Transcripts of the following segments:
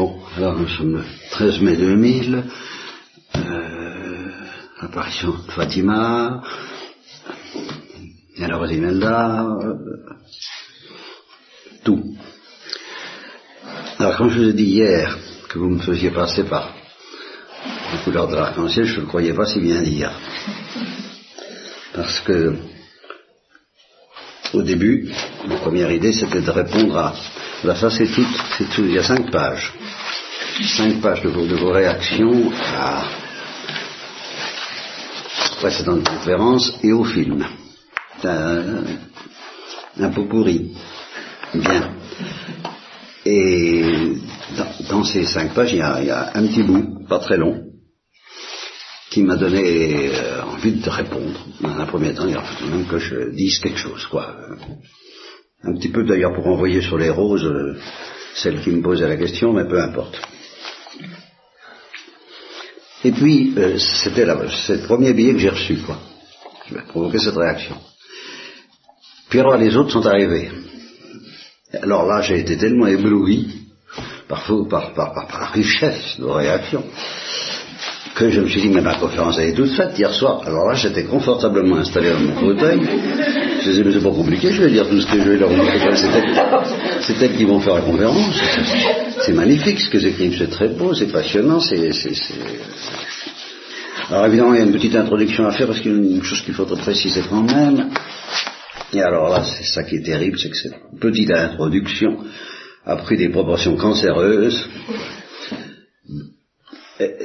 Bon, alors nous sommes le 13 mai 2000, euh, apparition de Fatima, alors Imelda, euh, tout. Alors comme je vous ai dit hier que vous me faisiez passer par les couleurs de l'arc-en-ciel, je ne le croyais pas si bien dire. Parce que au début, ma première idée c'était de répondre à Là, ça, c'est c'est tout. Il y a cinq pages. Cinq pages de vos, réactions à précédentes conférences et au film. Un, un pot pourri. Bien. Et dans, ces cinq pages, il y, a, il y, a, un petit bout, pas très long, qui m'a donné euh, envie de répondre. Dans un premier temps, il a fallu même que je dise quelque chose, quoi. Un petit peu d'ailleurs pour envoyer sur les roses euh, celle qui me posait la question, mais peu importe. Et puis, euh, c'était le premier billet que j'ai reçu, quoi, qui m'a provoqué cette réaction. Puis alors les autres sont arrivés. Alors là, j'ai été tellement ébloui par, par, par, par, la richesse de réactions que je me suis dit, mais ma conférence elle est toute faite hier soir. Alors là, j'étais confortablement installé dans mon fauteuil. Je disais, mais c'est pas compliqué, je vais dire tout ce que je vais leur montrer. C'est elles qui vont faire la conférence. C'est magnifique ce que j'écris, c'est très beau, c'est passionnant, c'est... Alors évidemment, il y a une petite introduction à faire parce qu'il y a une chose qu'il faudrait préciser quand même. Et alors là, c'est ça qui est terrible, c'est que cette petite introduction a pris des proportions cancéreuses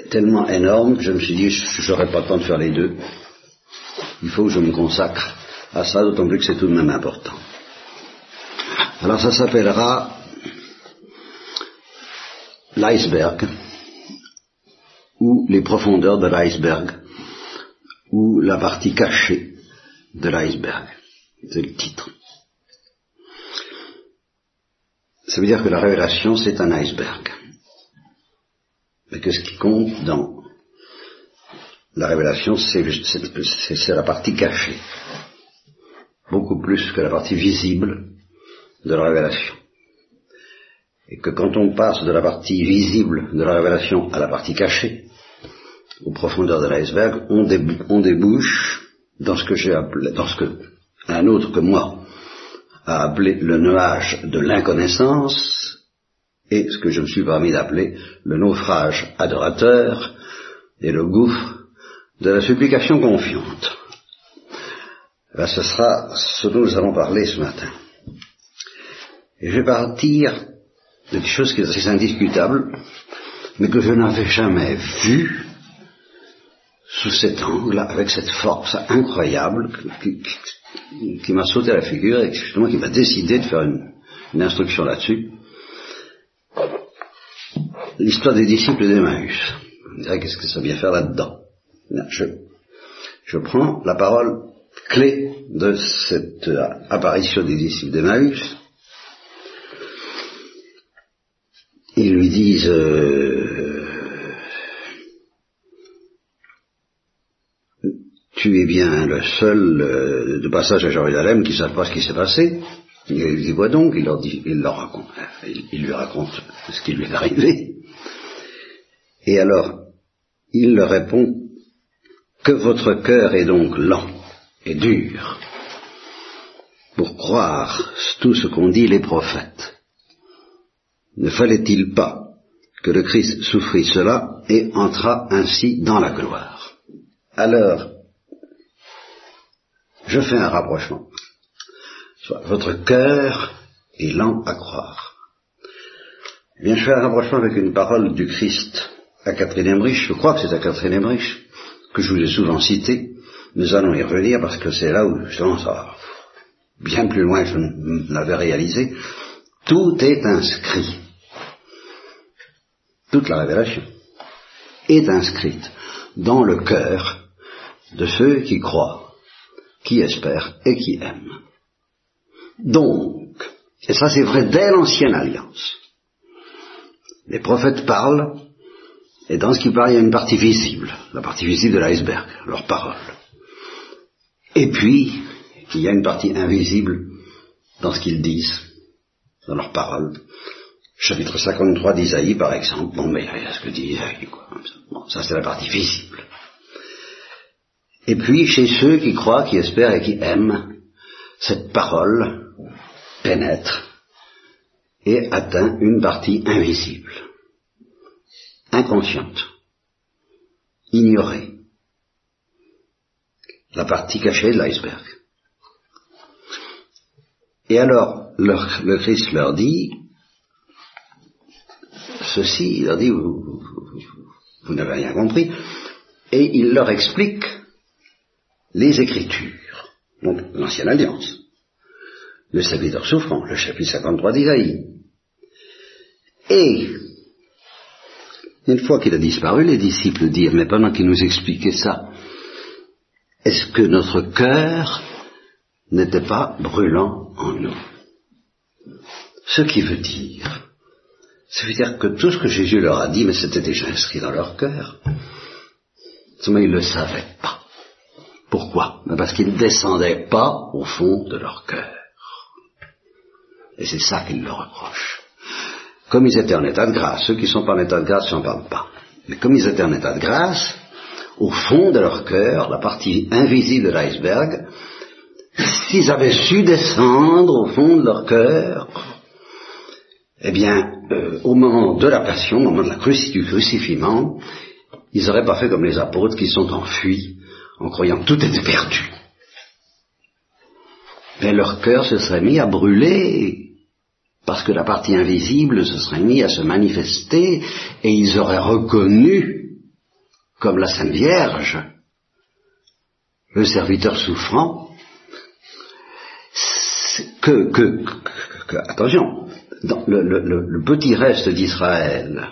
tellement énorme que je me suis dit, je n'aurai pas le temps de faire les deux. Il faut que je me consacre à ça, d'autant plus que c'est tout de même important. Alors ça s'appellera l'iceberg, ou les profondeurs de l'iceberg, ou la partie cachée de l'iceberg. C'est le titre. Ça veut dire que la révélation, c'est un iceberg mais que ce qui compte dans la révélation, c'est la partie cachée, beaucoup plus que la partie visible de la révélation. Et que quand on passe de la partie visible de la révélation à la partie cachée, aux profondeurs de l'iceberg, on, on, débouche dans ce que j'ai appelé, dans ce que un autre que moi a appelé le nuage de l'inconnaissance, et ce que je me suis permis d'appeler le naufrage adorateur et le gouffre de la supplication confiante. Ben, ce sera ce dont nous allons parler ce matin. Et je vais partir de quelque chose qui est indiscutable, mais que je n'avais jamais vu sous cet angle, avec cette force incroyable qui, m'a sauté à la figure et justement qui m'a décidé de faire une, instruction là-dessus l'histoire des disciples d'Emmaüs. Vous direz, qu'est-ce que ça vient faire là-dedans je, je prends la parole clé de cette apparition des disciples d'Emmaüs. Ils lui euh, Tu es bien le seul euh, de passage à Jérusalem qui ne savent pas ce qui s'est passé. Il dit voit donc, il leur, dit, il leur raconte, il, il lui raconte ce qui lui est arrivé. Et alors, il leur répond, que votre cœur est donc lent et dur pour croire tout ce qu'ont dit les prophètes. Ne fallait-il pas que le Christ souffrit cela et entra ainsi dans la gloire Alors, je fais un rapprochement. votre cœur est lent à croire. Eh bien, je fais un rapprochement avec une parole du Christ à Catherine Emmerich, je crois que c'est à Catherine Emmerich, que je vous ai souvent cité, nous allons y revenir parce que c'est là où justement ça bien plus loin que je ne l'avais réalisé, tout est inscrit. Toute la révélation est inscrite dans le cœur de ceux qui croient, qui espèrent et qui aiment. Donc, et ça c'est vrai dès l'ancienne alliance, les prophètes parlent et dans ce qui parle, il y a une partie visible, la partie visible de l'iceberg, leurs paroles. Et puis, il y a une partie invisible dans ce qu'ils disent, dans leurs paroles, Chapitre 53 d'Isaïe, par exemple. Bon, mais il y a ce que dit Isaïe, quoi. Bon, ça c'est la partie visible. Et puis, chez ceux qui croient, qui espèrent et qui aiment, cette parole pénètre et atteint une partie invisible, inconsciente, ignorée, la partie cachée de l'iceberg. Et alors, le Christ leur dit, ceci, il leur dit, vous, n'avez rien compris, et il leur explique les Écritures, donc l'Ancienne Alliance, le serviteur souffrant, le chapitre 53 d'Isaïe. Et, une fois qu'il a disparu, les disciples dirent, mais pendant qu'il nous expliquait ça, est-ce que notre cœur n'était pas brûlant en nous? Ce qui veut dire, ça veut dire que tout ce que Jésus leur a dit, mais c'était déjà inscrit dans leur cœur. Mais ils ne le savaient pas. Pourquoi? Ben Parce qu'ils ne descendaient pas au fond de leur cœur. Et c'est ça qu'ils leur reprochent. Comme ils étaient en état de grâce, ceux qui ne sont pas en état de grâce n'en parlent pas. Mais comme ils étaient en état de grâce, au fond de leur cœur, la partie invisible de l'iceberg, s'ils avaient su descendre au fond de leur cœur, eh bien, euh, au moment de la passion, au moment du crucifiement, ils n'auraient pas fait comme les apôtres qui sont enfuis en croyant que tout était perdu. Mais leur cœur se serait mis à brûler parce que la partie invisible se serait mise à se manifester et ils auraient reconnu, comme la Sainte Vierge, le serviteur souffrant, que, que, que attention, le, petit reste d'Israël,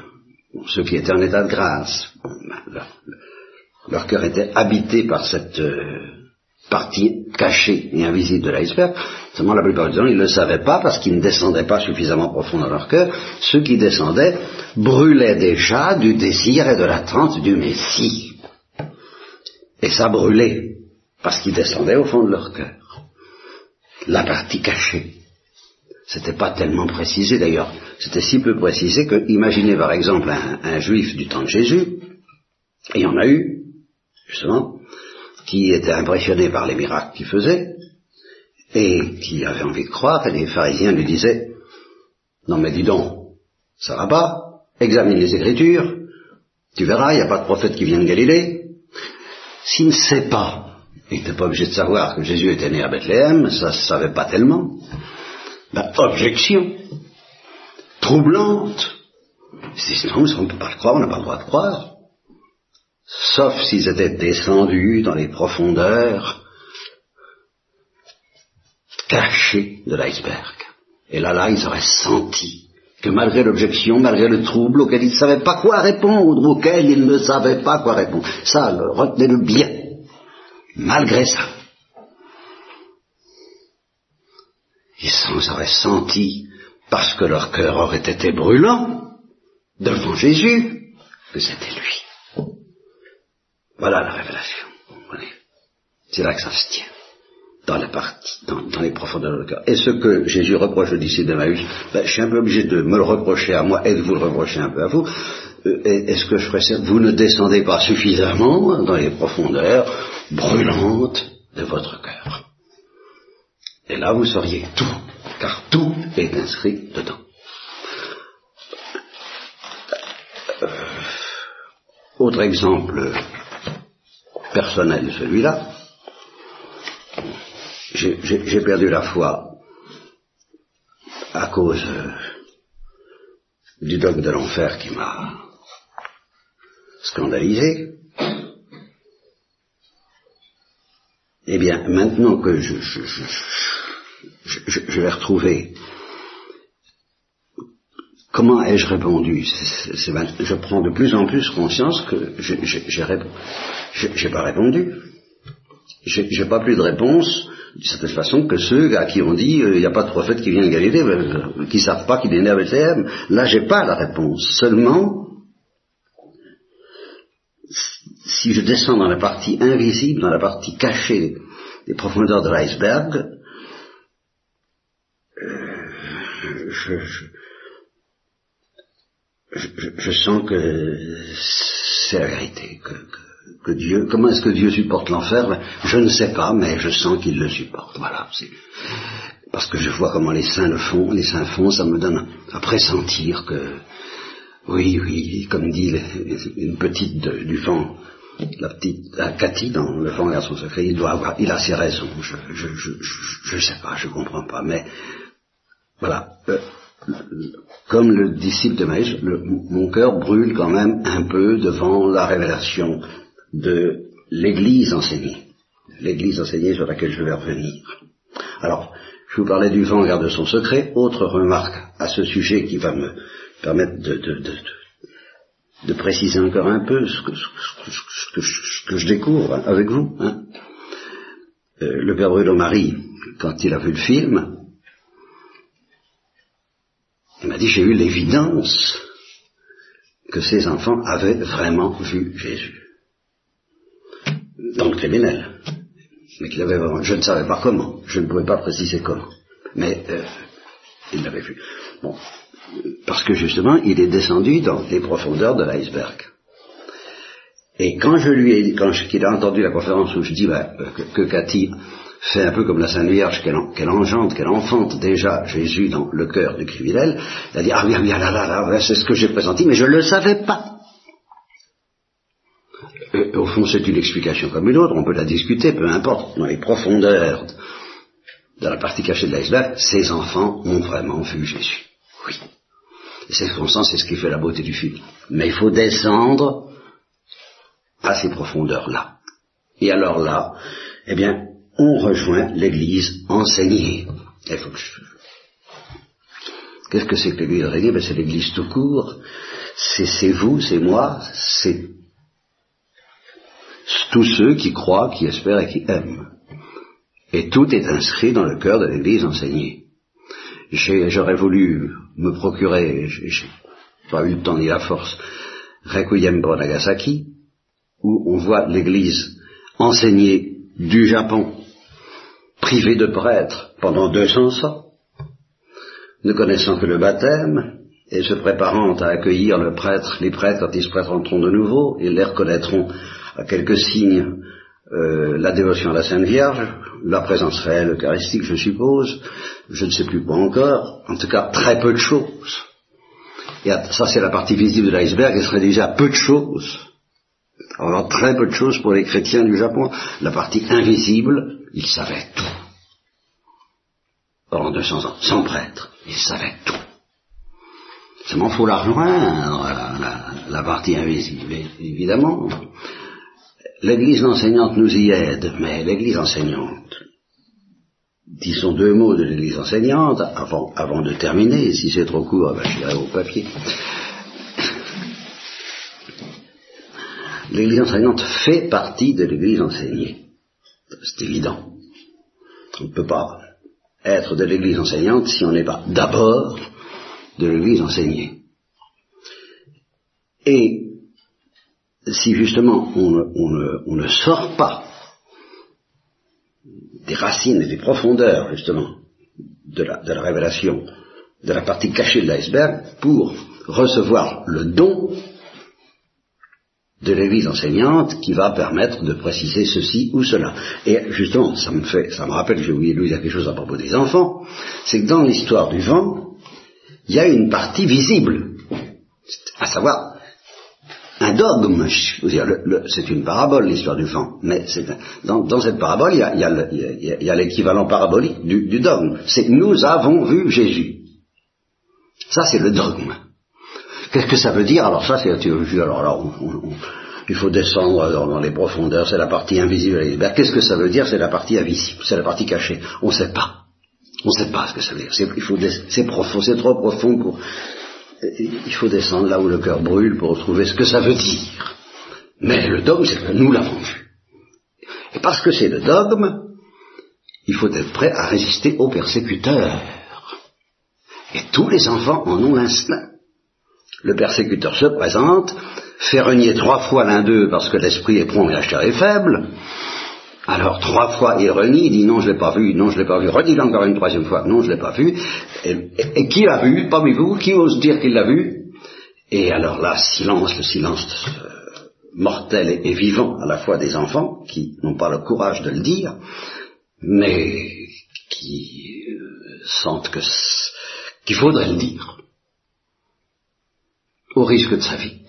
ceux qui étaient en état de grâce, ben, leur, cœur était habité par cette euh, partie cachée et invisible de l'iceberg, seulement la plupart du temps ils ne le savaient pas parce qu'ils ne descendaient pas suffisamment profond dans leur cœur. Ceux qui descendaient brûlaient déjà du désir et de l'attente du Messie. Et ça brûlait parce qu'ils descendaient au fond de leur cœur. La partie cachée. C'était pas tellement précisé d'ailleurs. C'était si peu précisé que, imaginez par exemple un, juif du temps de Jésus, et il y en a eu, justement, qui était impressionné par les miracles qu'il faisait, et qui avait envie de croire, et les pharisiens lui disaient, non mais dis donc, ça va pas, examine les Écritures, tu verras, il n'y a pas de prophète qui vient de Galilée. S'il ne sait pas, il n'était pas obligé de savoir que Jésus était né à Bethléem, ça ne savait pas tellement. Ben, objection. Troublante. C'est non, on ne peut pas le croire, on n'a pas le droit de croire. Sauf s'ils étaient descendus dans les profondeurs cachées de l'iceberg. Et là, là, ils auraient senti que malgré l'objection, malgré le trouble auquel ils ne savaient pas quoi répondre, auquel ils ne savaient pas quoi répondre, ça, retenez-le bien. Malgré ça, ils s'en auraient senti, parce que leur cœur aurait été brûlant, devant Jésus, que c'était lui. Voilà la révélation. C'est là que ça se tient. Dans la partie, dans, les profondeurs de cœur. Et ce que Jésus reproche au disciple de Maïs, ben, je suis un peu obligé de me le reprocher à moi et de vous le reprocher un peu à vous. Euh, est-ce que je ferais ça Vous ne descendez pas suffisamment dans les profondeurs brûlantes de votre cœur. Et là, vous sauriez tout, car tout est inscrit dedans. Euh, autre exemple personnel, celui-là. J'ai perdu la foi à cause euh, du dogme de l'enfer qui m'a scandalisé. Eh bien, maintenant que je, je, vais retrouver comment ai-je répondu? Je prends de plus en plus conscience que j'ai pas répondu. J'ai pas plus de réponse de cette façon que ceux à qui on dit il n'y a pas de prophète qui vient de Galilée, euh, qui savent pas qu'il est né à Bethléem. Là, j'ai pas la réponse. Seulement, si je descends dans la partie invisible, dans la partie cachée des profondeurs de l'iceberg, je, sens que c'est la vérité, que, Dieu, comment est-ce que Dieu supporte l'enfer? Je ne sais pas, mais je sens qu'il le supporte. Voilà, parce que je vois comment les saints le font, les saints font, ça me donne à pressentir que, oui, oui, comme dit une petite du vent, la petite Cathy dans Le vent et son secret, il doit avoir, il a ses raisons. Je, je, je, je, sais pas, je comprends pas, mais voilà. Euh, comme le disciple de Maïs, mon cœur brûle quand même un peu devant la révélation de l'Église enseignée. L'Église enseignée sur laquelle je vais revenir. Alors, je vous parlais du vent garde son secret. Autre remarque à ce sujet qui va me permettre de, préciser encore un peu ce que, je, découvre avec vous. Hein. Euh, le père Bruno Marie, quand il a vu le film, il m'a dit, j'ai eu l'évidence que ces enfants avaient vraiment vu Jésus. Dans le criminel. Mais qu'il avait vraiment, je ne savais pas comment, je ne pouvais pas préciser comment. Mais euh, il l'avait vu. Bon, parce que justement, il est descendu dans les profondeurs de l'iceberg. Et quand je lui ai quand il a entendu la conférence où je dis bah, que, que Cathy fait un peu comme la Sainte Vierge qu'elle engendre, qu'elle enfante déjà Jésus dans le cœur du criminel, elle a dit, ah bien, bien, là, là, là, c'est ce que j'ai pressenti, mais je ne le savais pas. au fond, c'est une explication comme une autre, on peut la discuter, peu importe, dans les profondeurs de la partie cachée de l'iceberg, ces enfants ont vraiment vu Jésus. Oui. Et c'est c'est ce qui fait la beauté du film. Mais il faut descendre à ces profondeurs-là. Et alors là, eh bien, on rejoint l'Église enseignée. Qu'est-ce que c'est que l'Église enseignée? Ben, C'est l'Église tout court. C'est vous, c'est moi, c'est tous ceux qui croient, qui espèrent et qui aiment. Et tout est inscrit dans le cœur de l'Église enseignée. J'aurais voulu me procurer, j'ai pas eu le temps ni la force, Requiem pour Nagasaki, où on voit l'Église enseignée du Japon privé de prêtre pendant 200 ans, ne connaissant que le baptême, et se préparant à accueillir le prêtre, les prêtres quand ils se présenteront de nouveau, ils les reconnaîtront à quelques signes euh, la dévotion à la Sainte Vierge, la présence réelle eucharistique, je suppose, je ne sais plus quoi encore, en tout cas très peu de choses. Et ça c'est la partie visible de l'iceberg, elle serait déjà peu de choses. Alors très peu de choses pour les chrétiens du Japon. La partie invisible, ils savaient tout. Pendant 200 ans, sans prêtre, ils savaient tout. Seulement, faut la rejoindre, la, la, partie invisible, évidemment. L'église enseignante nous y aide, mais l'église enseignante, disons deux mots de l'église enseignante, avant, de terminer, si c'est trop court, ben, j'irai au papier. L'église enseignante fait partie de l'église enseignée. C'est évident. On ne peut pas être de l'église enseignante si on n'est pas d'abord de l'église enseignée. Et si justement on ne, sort pas des racines et des profondeurs justement de la, révélation, de la partie cachée de l'iceberg, pour recevoir le don de l'Église enseignante qui va permettre de préciser ceci ou cela. Et justement, ça me fait, ça me rappelle, j'ai oublié de vous dire quelque chose à propos des enfants, c'est que dans l'histoire du vent, il y a une partie visible, à savoir un dogme. C'est une parabole l'histoire du vent, mais dans, cette parabole, il y a, l'équivalent parabolique du dogme. C'est nous avons vu Jésus. Ça, c'est le dogme. Qu'est-ce que ça veut dire? Alors ça, c'est la théologie. Alors là, il faut descendre dans, les profondeurs. C'est la partie invisible. Qu'est-ce que ça veut dire? C'est la partie invisible. C'est la partie cachée. On ne sait pas. On ne sait pas ce que ça veut dire. C'est profond. C'est trop profond pour. Il faut descendre là où le cœur brûle pour retrouver ce que ça veut dire. Mais le dogme, c'est que nous l'avons vu. Et parce que c'est le dogme, il faut être prêt à résister aux persécuteurs. Et tous les enfants en ont l'instinct. Le persécuteur se présente, fait renier trois fois l'un d'eux parce que l'esprit est prompt et la chair est faible. Alors trois fois il renie, il dit non je l'ai pas vu, non je l'ai pas vu, redit encore une troisième fois, non je l'ai pas vu. Et, qui l'a vu parmi vous Qui ose dire qu'il l'a vu? Et alors là, silence, le silence euh, mortel et, vivant à la fois des enfants qui n'ont pas le courage de le dire, mais qui euh, sentent que qu'il faudrait le dire, au risque de sa vie,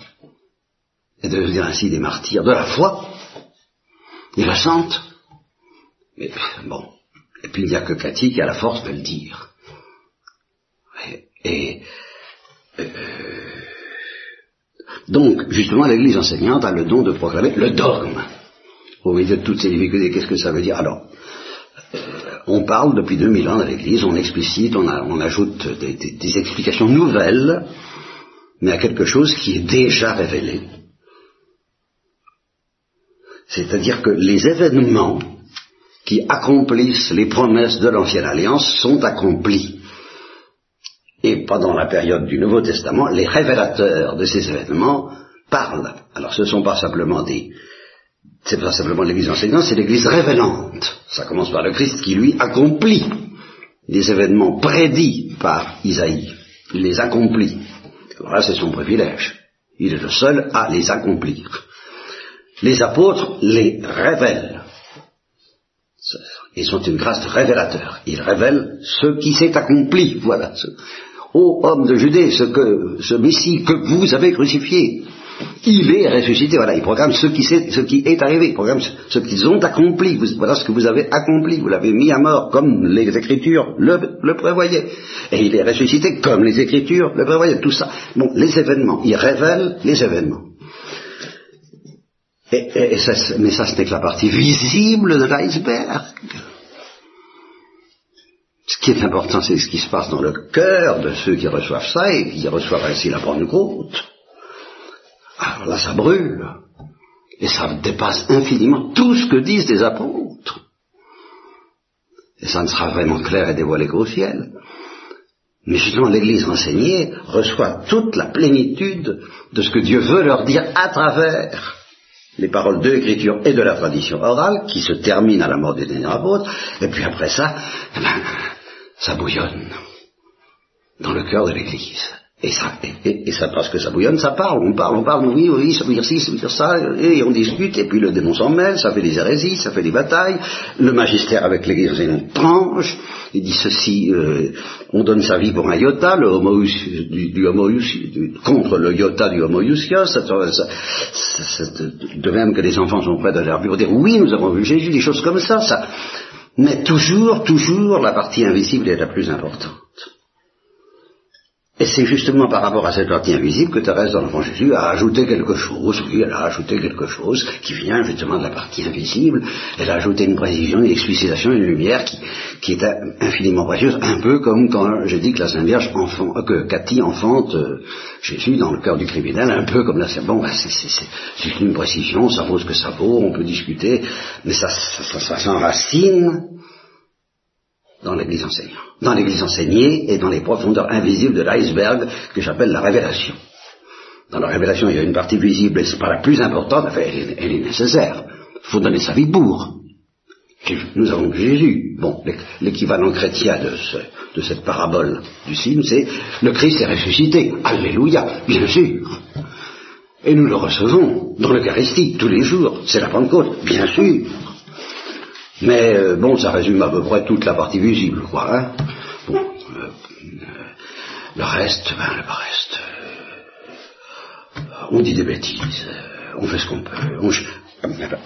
et de devenir ainsi des martyrs de la foi, le sentent. Mais bon, et puis il n'y a que Cathy qui a la force de le dire. Et, euh, donc, justement, l'Église enseignante a le don de proclamer le dogme. Au milieu de toutes ces difficultés, qu'est-ce que ça veut dire? Alors, euh, on parle depuis 2000 ans dans l'Église, on explicite, on, ajoute des, explications nouvelles, mais à quelque chose qui est déjà révélé. C'est-à-dire que les événements qui accomplissent les promesses de l'Ancienne Alliance sont accomplis. Et pendant la période du Nouveau Testament, les révélateurs de ces événements parlent. Alors ce ne sont pas simplement des... C'est pas simplement l'Église enseignante, c'est l'Église révélante. Ça commence par le Christ qui, lui, accomplit les événements prédits par Isaïe. Il les accomplit. Voilà, c'est son privilège. Il est le seul à les accomplir. Les apôtres les révèlent. Ils sont une grâce révélateur. Ils révèlent ce qui s'est accompli. Voilà. Ô homme de Judée, ce que, ce Messie que vous avez crucifié, il est ressuscité. Voilà, il programme ce qui, est arrivé, il programme ce, qu'ils ont accompli. voilà ce que vous avez accompli. Vous l'avez mis à mort comme les Écritures le, prévoyaient. Et il est ressuscité comme les Écritures le prévoyaient. Tout ça. Bon, les événements. Il révèle les événements. Mais ça, ce n'est que la partie visible de l'iceberg. Ce qui est important, c'est ce qui se passe dans le cœur de ceux qui reçoivent ça et qui reçoivent ainsi la Pentecôte. Alors là, ça brûle. Et ça dépasse infiniment tout ce que disent les apôtres. Et ça ne sera vraiment clair et dévoilé qu'au ciel. Mais justement, l'Église enseignée reçoit toute la plénitude de ce que Dieu veut leur dire à travers les paroles de l'Écriture et de la tradition orale, qui se terminent à la mort des derniers apôtres, et puis après ça, eh ben, ça bouillonne dans le cœur de l'Église. Et ça, et, ça, parce que ça bouillonne, ça parle, on parle, on parle, oui, oui, ça veut dire ci, ça veut dire ça, et on discute, et puis le démon s'en mêle, ça fait des hérésies, ça fait des batailles, le magistère avec l'Église une tranche, il dit ceci, euh, on donne sa vie pour un iota, le homo, du, du, contre le iota du homoiousios, ça, de même que les enfants sont prêts à leur pour dire oui, nous avons vu Jésus, des choses comme ça, ça, mais toujours, toujours, la partie invisible est la plus importante. Et c'est justement par rapport à cette partie invisible que Thérèse dans l'enfant Jésus a ajouté quelque chose, oui, elle a ajouté quelque chose qui vient justement de la partie invisible, elle a ajouté une précision, une explicitation, une lumière qui, est infiniment précieuse, un peu comme quand j'ai dit que la Sainte Vierge enfant, euh, que Cathy enfante euh, Jésus dans le cœur du criminel, un peu comme la Sainte Bon, bah, c'est une précision, ça vaut ce que ça vaut, on peut discuter, mais ça s'enracine dans l'Église enseignante, dans l'Église enseignée et dans les profondeurs invisibles de l'iceberg que j'appelle la révélation. Dans la révélation, il y a une partie visible, et c'est pas la plus importante, enfin, elle, est, nécessaire. Il faut donner sa vie pour. Nous avons Jésus. Bon, l'équivalent chrétien de, cette parabole du signe, c'est le Christ est ressuscité. Alléluia, bien sûr. Et nous le recevons dans l'Eucharistie tous les jours. C'est la Pentecôte, bien sûr. Mais euh, bon, ça résume à peu près toute la partie visible, quoi. Hein euh, le reste, ben, le reste, euh, on dit des bêtises, on fait ce qu'on peut.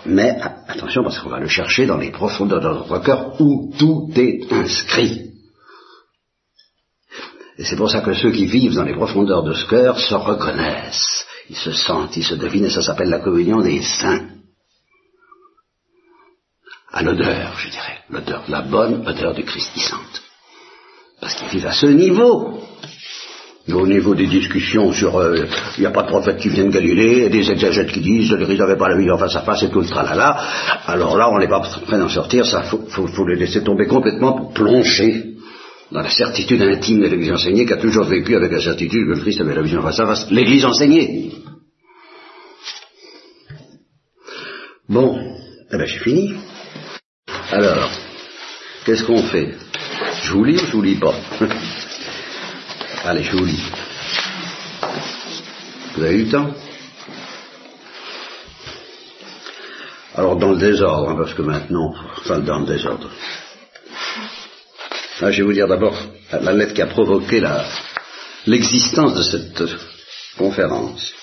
mais attention, parce qu'on va le chercher dans les profondeurs de notre cœur où tout est inscrit. Et c'est pour ça que ceux qui vivent dans les profondeurs de ce cœur se reconnaissent, ils se sentent, ils se devinent, et ça s'appelle la communion des saints à l'odeur, je dirais, l'odeur, la bonne odeur du Christ qui sente. Parce qu'ils vivent à ce niveau. Au niveau des discussions sur euh, il n'y a pas de prophète qui vient de Galilée, des exagètes qui disent le Christ n'avait pas la vie en face à face et tout le tralala, alors là on n'est pas prêt d'en sortir, ça faut, faut, les laisser tomber complètement pour plonger dans la certitude intime de l'Église enseignée qui a toujours vécu avec la certitude que le Christ avait la vision face à face. L'Église enseignée. Bon, eh ben j'ai fini. Alors, qu'est-ce qu'on fait? Je vous lis ou je vous lis pas Allez, je vous lis. Vous avez eu le temps Alors dans le désordre, hein, parce que maintenant, enfin dans le désordre. je vais vous dire d'abord la lettre qui a provoqué l'existence de cette conférence.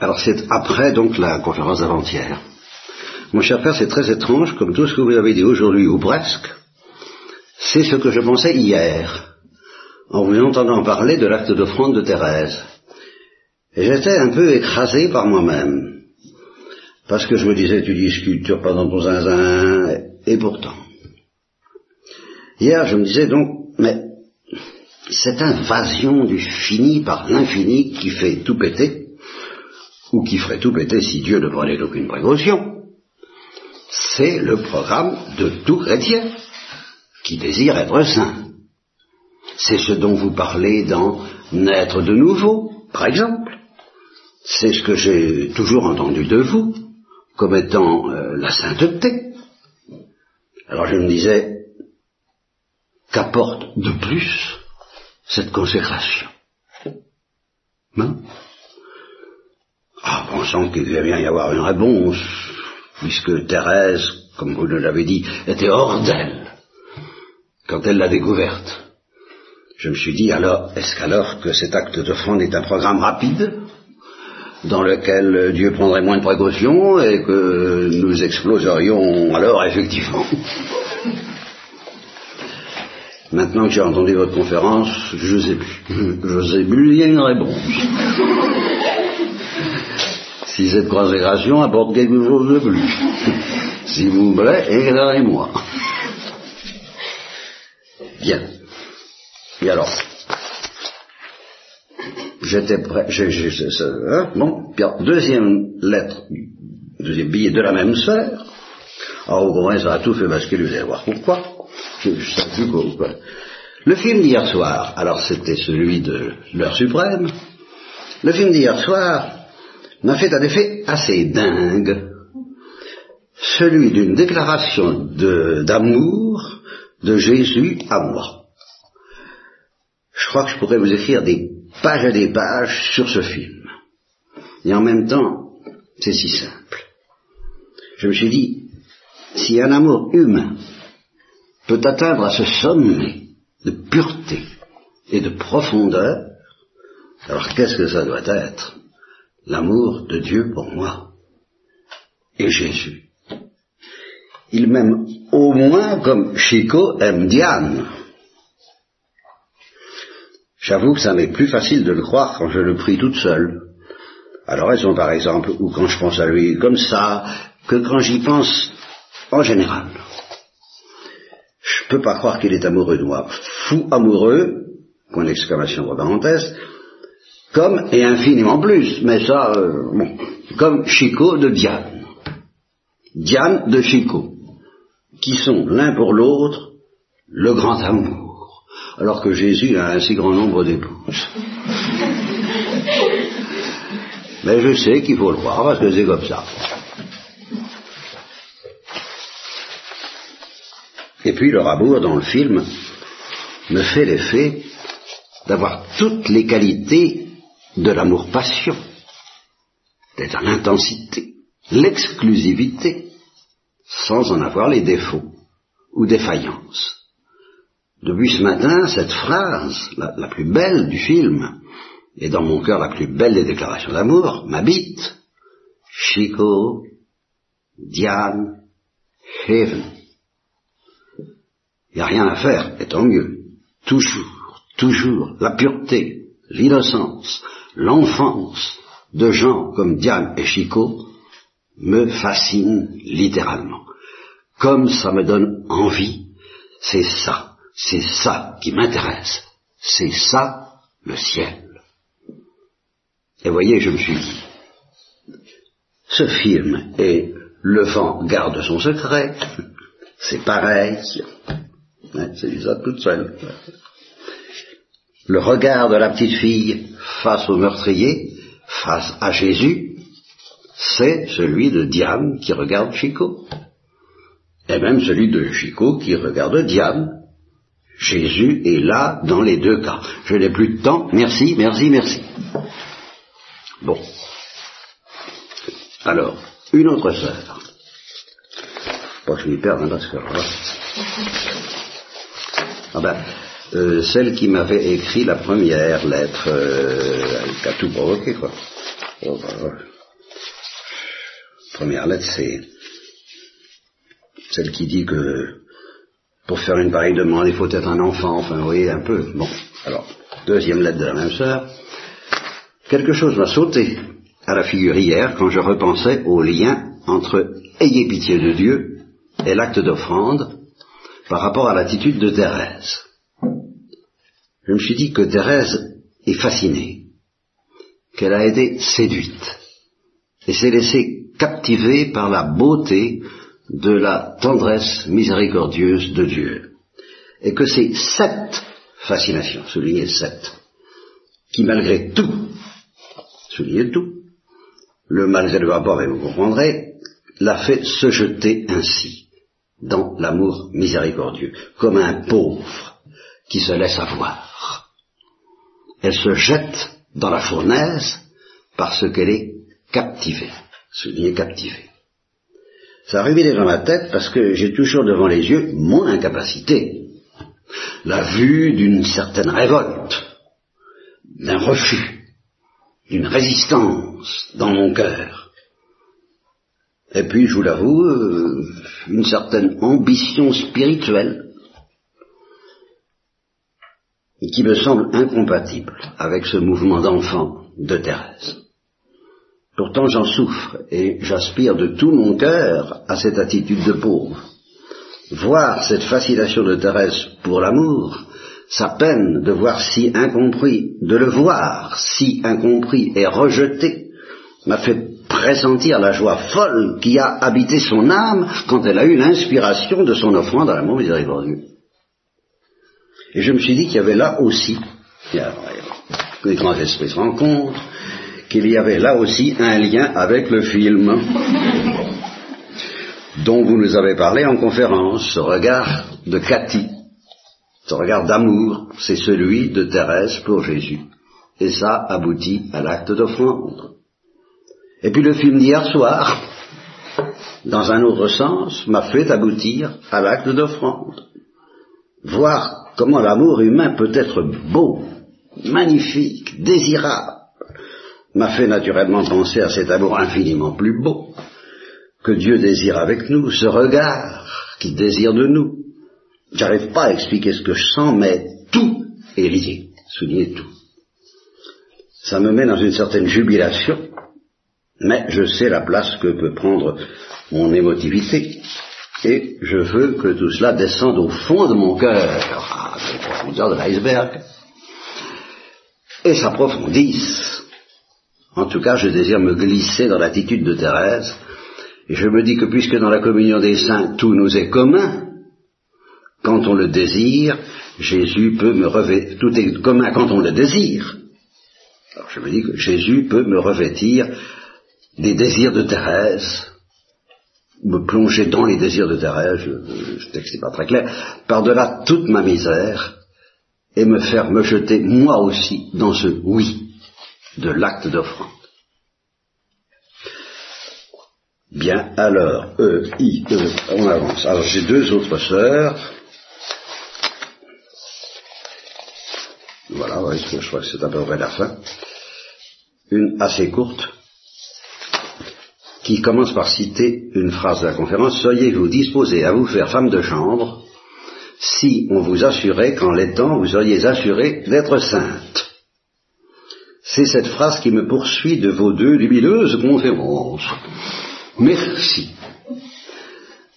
Alors c'est après donc la conférence d'avant-hier. Mon cher père, c'est très étrange, comme tout ce que vous avez dit aujourd'hui, ou presque, c'est ce que je pensais hier, en vous entendant parler de l'acte d'offrande de Thérèse. Et j'étais un peu écrasé par moi-même. Parce que je me disais, tu discutes pas dans ton zinzin, et pourtant. Hier, je me disais donc, mais cette invasion du fini par l'infini qui fait tout péter, ou qui ferait tout péter si Dieu ne prenait aucune précaution, c'est le programme de tout chrétien qui désire être saint. C'est ce dont vous parlez dans Naître de nouveau, par exemple. C'est ce que j'ai toujours entendu de vous comme étant euh, la sainteté. Alors je me disais, qu'apporte de plus cette consécration? Non Ah, pensant qu'il devait bien y avoir une réponse, puisque Thérèse, comme vous l'avez dit, était hors d'elle quand elle l'a découverte. Je me suis dit alors, est-ce qu'alors que cet acte d'offrande est un programme rapide dans lequel Dieu prendrait moins de précautions et que nous exploserions alors effectivement? Maintenant que j'ai entendu votre conférence, je sais plus. Je sais plus, il y a une réponse. Si cette consécration apporte quelque chose de plus. S'il vous plaît, éclairez-moi. Bien. Et alors, j'étais prêt, hein, bon, deuxième lettre, deuxième billet de la même sœur. Alors, au moins, ça a tout fait basculer, vous allez voir pourquoi. Je, je sais plus quoi. Le film d'hier soir, alors c'était celui de l'heure suprême, le film d'hier soir m'a fait un effet assez dingue, celui d'une déclaration d'amour de Jésus à moi. Je crois que je pourrais vous écrire des pages et des pages sur ce film. Et en même temps, c'est si simple. Je me suis dit, si un amour humain peut atteindre à ce sommet de pureté et de profondeur, alors qu'est-ce que ça doit être? L'amour de Dieu pour moi et Jésus. Il m'aime au moins comme Chico aime Diane. J'avoue que ça m'est plus facile de le croire quand je le prie toute seule. Alors raison par exemple, ou quand je pense à lui comme ça, que quand j'y pense en général. Je peux pas croire qu'il est amoureux de moi. Fou amoureux, point d'exclamation parenthèse, comme et infiniment plus, mais ça, euh, bon, comme Chico de Diane. Diane de Chico qui sont l'un pour l'autre le grand amour, alors que Jésus a un si grand nombre d'épouses. Mais je sais qu'il faut le croire parce que c'est comme ça. Et puis le amour dans le film me fait l'effet d'avoir toutes les qualités de l'amour-passion, d'être l'intensité, l'exclusivité, sans en avoir les défauts ou défaillances. Depuis ce matin, cette phrase, la, plus belle du film, et dans mon cœur la plus belle des déclarations d'amour, m'habite. Chico, Diane, Heaven. Il n'y a rien à faire, et tant mieux. Toujours, toujours, la pureté, l'innocence, l'enfance de gens comme Diane et Chico me fascine littéralement. Comme ça me donne envie, c'est ça, c'est ça qui m'intéresse, c'est ça le ciel. Et voyez, je me suis dit, ce film et Le vent garde son secret, c'est pareil, c'est ça toute seule. Le regard de la petite fille face au meurtrier, face à Jésus, c'est celui de Diane qui regarde Chico. Et même celui de Chico qui regarde Diane. Jésus est là dans les deux cas. Je n'ai plus de temps. Merci, merci, merci. Bon. Alors, une autre sœur. Pas que je m'y perde, hein, parce que Ah ben, euh, celle qui m'avait écrit la première lettre, euh, qui a tout provoqué, quoi. Oh, ben, première lettre, c'est celle qui dit que pour faire une pareille demande, il faut être un enfant, enfin, vous voyez, un peu. Bon, alors, deuxième lettre de la même sœur. Quelque chose m'a sauté à la figure hier quand je repensais au lien entre ayez pitié de Dieu et l'acte d'offrande par rapport à l'attitude de Thérèse. Je me suis dit que Thérèse est fascinée, qu'elle a été séduite et s'est laissée captiver par la beauté de la tendresse miséricordieuse de Dieu. Et que c'est cette fascination, souligner cette, qui malgré tout, souligner tout, le malgré le rapport, et vous comprendrez, l'a fait se jeter ainsi dans l'amour miséricordieux, comme un pauvre qui se laisse avoir. Elle se jette dans la fournaise parce qu'elle est captivée, souligner captivée. Ça ruminé dans ma tête parce que j'ai toujours devant les yeux mon incapacité, la vue d'une certaine révolte, d'un refus, d'une résistance dans mon cœur. Et puis, je vous l'avoue, euh, une certaine ambition spirituelle qui me semble incompatible avec ce mouvement d'enfant de Thérèse. Pourtant j'en souffre et j'aspire de tout mon cœur à cette attitude de pauvre. Voir cette fascination de Thérèse pour l'amour, sa peine de voir si incompris, de le voir si incompris et rejeté, m'a fait pressentir la joie folle qui a habité son âme quand elle a eu l'inspiration de son offrande à l'amour miséricordieux. Et je me suis dit qu'il y avait là aussi, les grands esprits se rencontrent, qu'il y avait là aussi un lien avec le film dont vous nous avez parlé en conférence, ce regard de Cathy, ce regard d'amour, c'est celui de Thérèse pour Jésus. Et ça aboutit à l'acte d'offrande. Et puis le film d'hier soir, dans un autre sens, m'a fait aboutir à l'acte d'offrande. Voir comment l'amour humain peut être beau, magnifique, désirable, m'a fait naturellement penser à cet amour infiniment plus beau que Dieu désire avec nous, ce regard qu'il désire de nous. J'arrive pas à expliquer ce que je sens, mais tout est lié, soulignez tout. Ça me met dans une certaine jubilation, mais je sais la place que peut prendre mon émotivité, et je veux que tout cela descende au fond de mon cœur, à la profondeur de l'iceberg, et s'approfondisse. En tout cas, je désire me glisser dans l'attitude de Thérèse, et je me dis que puisque dans la communion des saints tout nous est commun, quand on le désire, Jésus peut me revêtir, tout est commun quand on le désire. Alors je me dis que Jésus peut me revêtir des désirs de Thérèse, me plonger dans les désirs de Thérèse, je, texte n'est pas très clair, par-delà toute ma misère, et me faire me jeter moi aussi dans ce oui de l'acte d'offrande. Bien, alors, E, I, E, on avance. Alors j'ai deux autres sœurs. Voilà, je crois que c'est à peu près la fin. Une assez courte, qui commence par citer une phrase de la conférence, Soyez-vous disposés à vous faire femme de chambre si on vous assurait qu'en l'étant vous seriez assuré d'être sainte. C'est cette phrase qui me poursuit de vos deux lumineuses conférences. Merci.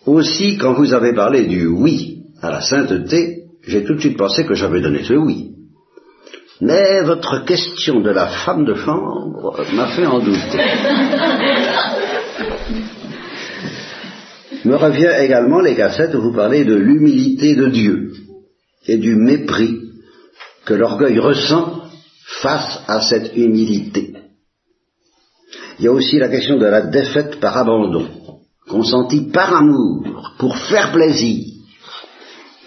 Aussi, quand vous avez parlé du oui à la sainteté, j'ai tout de suite pensé que j'avais donné ce oui. Mais votre question de la femme de chambre m'a fait en douter. Me revient également les cassettes où vous parlez de l'humilité de Dieu et du mépris que l'orgueil ressent face à cette humilité. Il y a aussi la question de la défaite par abandon, consentie par amour, pour faire plaisir,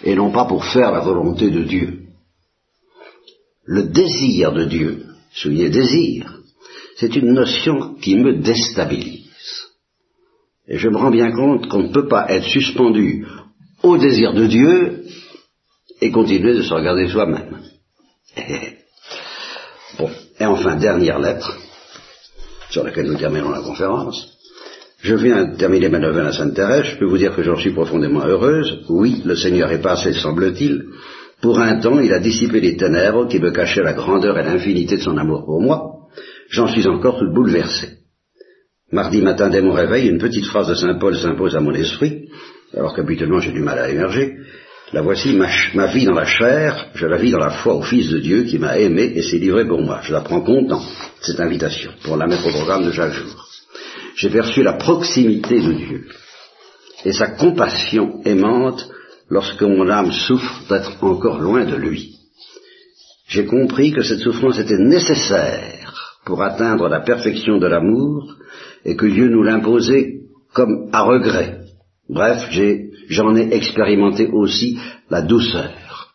et non pas pour faire la volonté de Dieu. Le désir de Dieu, soulignez désir, c'est une notion qui me déstabilise. Et je me rends bien compte qu'on ne peut pas être suspendu au désir de Dieu et continuer de se regarder soi-même. Bon, et enfin, dernière lettre, sur laquelle nous terminons la conférence. Je viens de terminer ma neuvaine à Sainte-Thérèse, je peux vous dire que j'en suis profondément heureuse. Oui, le Seigneur est passé, semble-t-il. Pour un temps, il a dissipé les ténèbres qui me cachaient la grandeur et l'infinité de son amour pour moi. J'en suis encore tout bouleversé. Mardi matin, dès mon réveil, une petite phrase de Saint Paul s'impose à mon esprit, alors qu'habituellement j'ai du mal à émerger. La voici, ma, vie dans la chair, je la vis dans la foi au Fils de Dieu qui m'a aimé et s'est livré pour moi. Je la prends content, cette invitation, pour la mettre au programme de chaque jour. J'ai perçu la proximité de Dieu et sa compassion aimante lorsque mon âme souffre d'être encore loin de lui. J'ai compris que cette souffrance était nécessaire pour atteindre la perfection de l'amour et que Dieu nous l'imposait comme à regret. Bref, j'en ai, expérimenté aussi la douceur,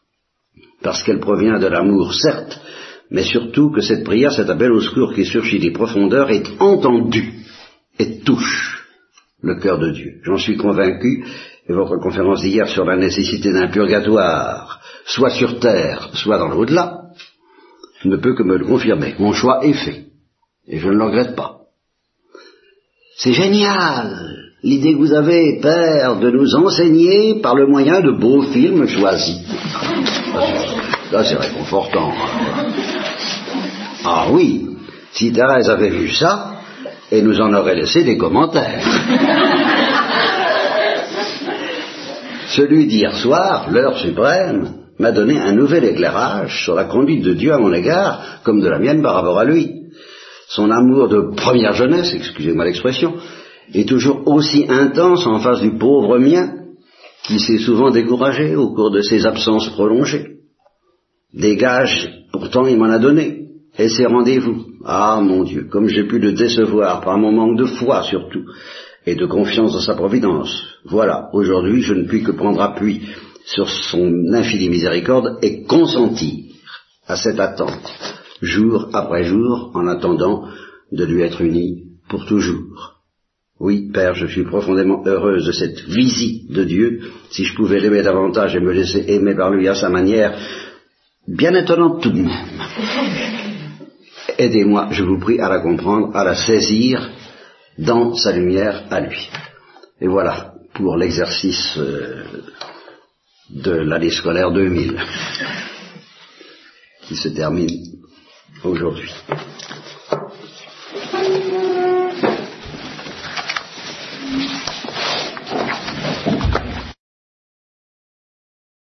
parce qu'elle provient de l'amour, certes, mais surtout que cette prière, cet appel au secours qui surgit des profondeurs, est entendue et touche le cœur de Dieu. J'en suis convaincu, et votre conférence d'hier sur la nécessité d'un purgatoire, soit sur terre, soit dans l'au-delà, ne peut que me le confirmer. Mon choix est fait, et je ne le regrette pas. C'est génial l'idée que vous avez, Père, de nous enseigner par le moyen de beaux films choisis. Là, c'est réconfortant. Ah oui, si Thérèse avait vu ça, elle nous en aurait laissé des commentaires. Celui d'hier soir, l'heure suprême, m'a donné un nouvel éclairage sur la conduite de Dieu à mon égard, comme de la mienne par rapport à lui. Son amour de première jeunesse, excusez-moi l'expression, est toujours aussi intense en face du pauvre mien, qui s'est souvent découragé au cours de ses absences prolongées. Des gages, pourtant, il m'en a donné, et ses rendez-vous. Ah, mon Dieu, comme j'ai pu le décevoir par mon manque de foi surtout, et de confiance dans sa providence. Voilà, aujourd'hui, je ne puis que prendre appui sur son infinie miséricorde et consentir à cette attente, jour après jour, en attendant de lui être uni pour toujours. Oui, Père, je suis profondément heureuse de cette visite de Dieu. Si je pouvais l'aimer davantage et me laisser aimer par lui à sa manière, bien étonnante tout de même. Aidez-moi, je vous prie, à la comprendre, à la saisir dans sa lumière à lui. Et voilà pour l'exercice euh, de l'année scolaire 2000, qui se termine aujourd'hui.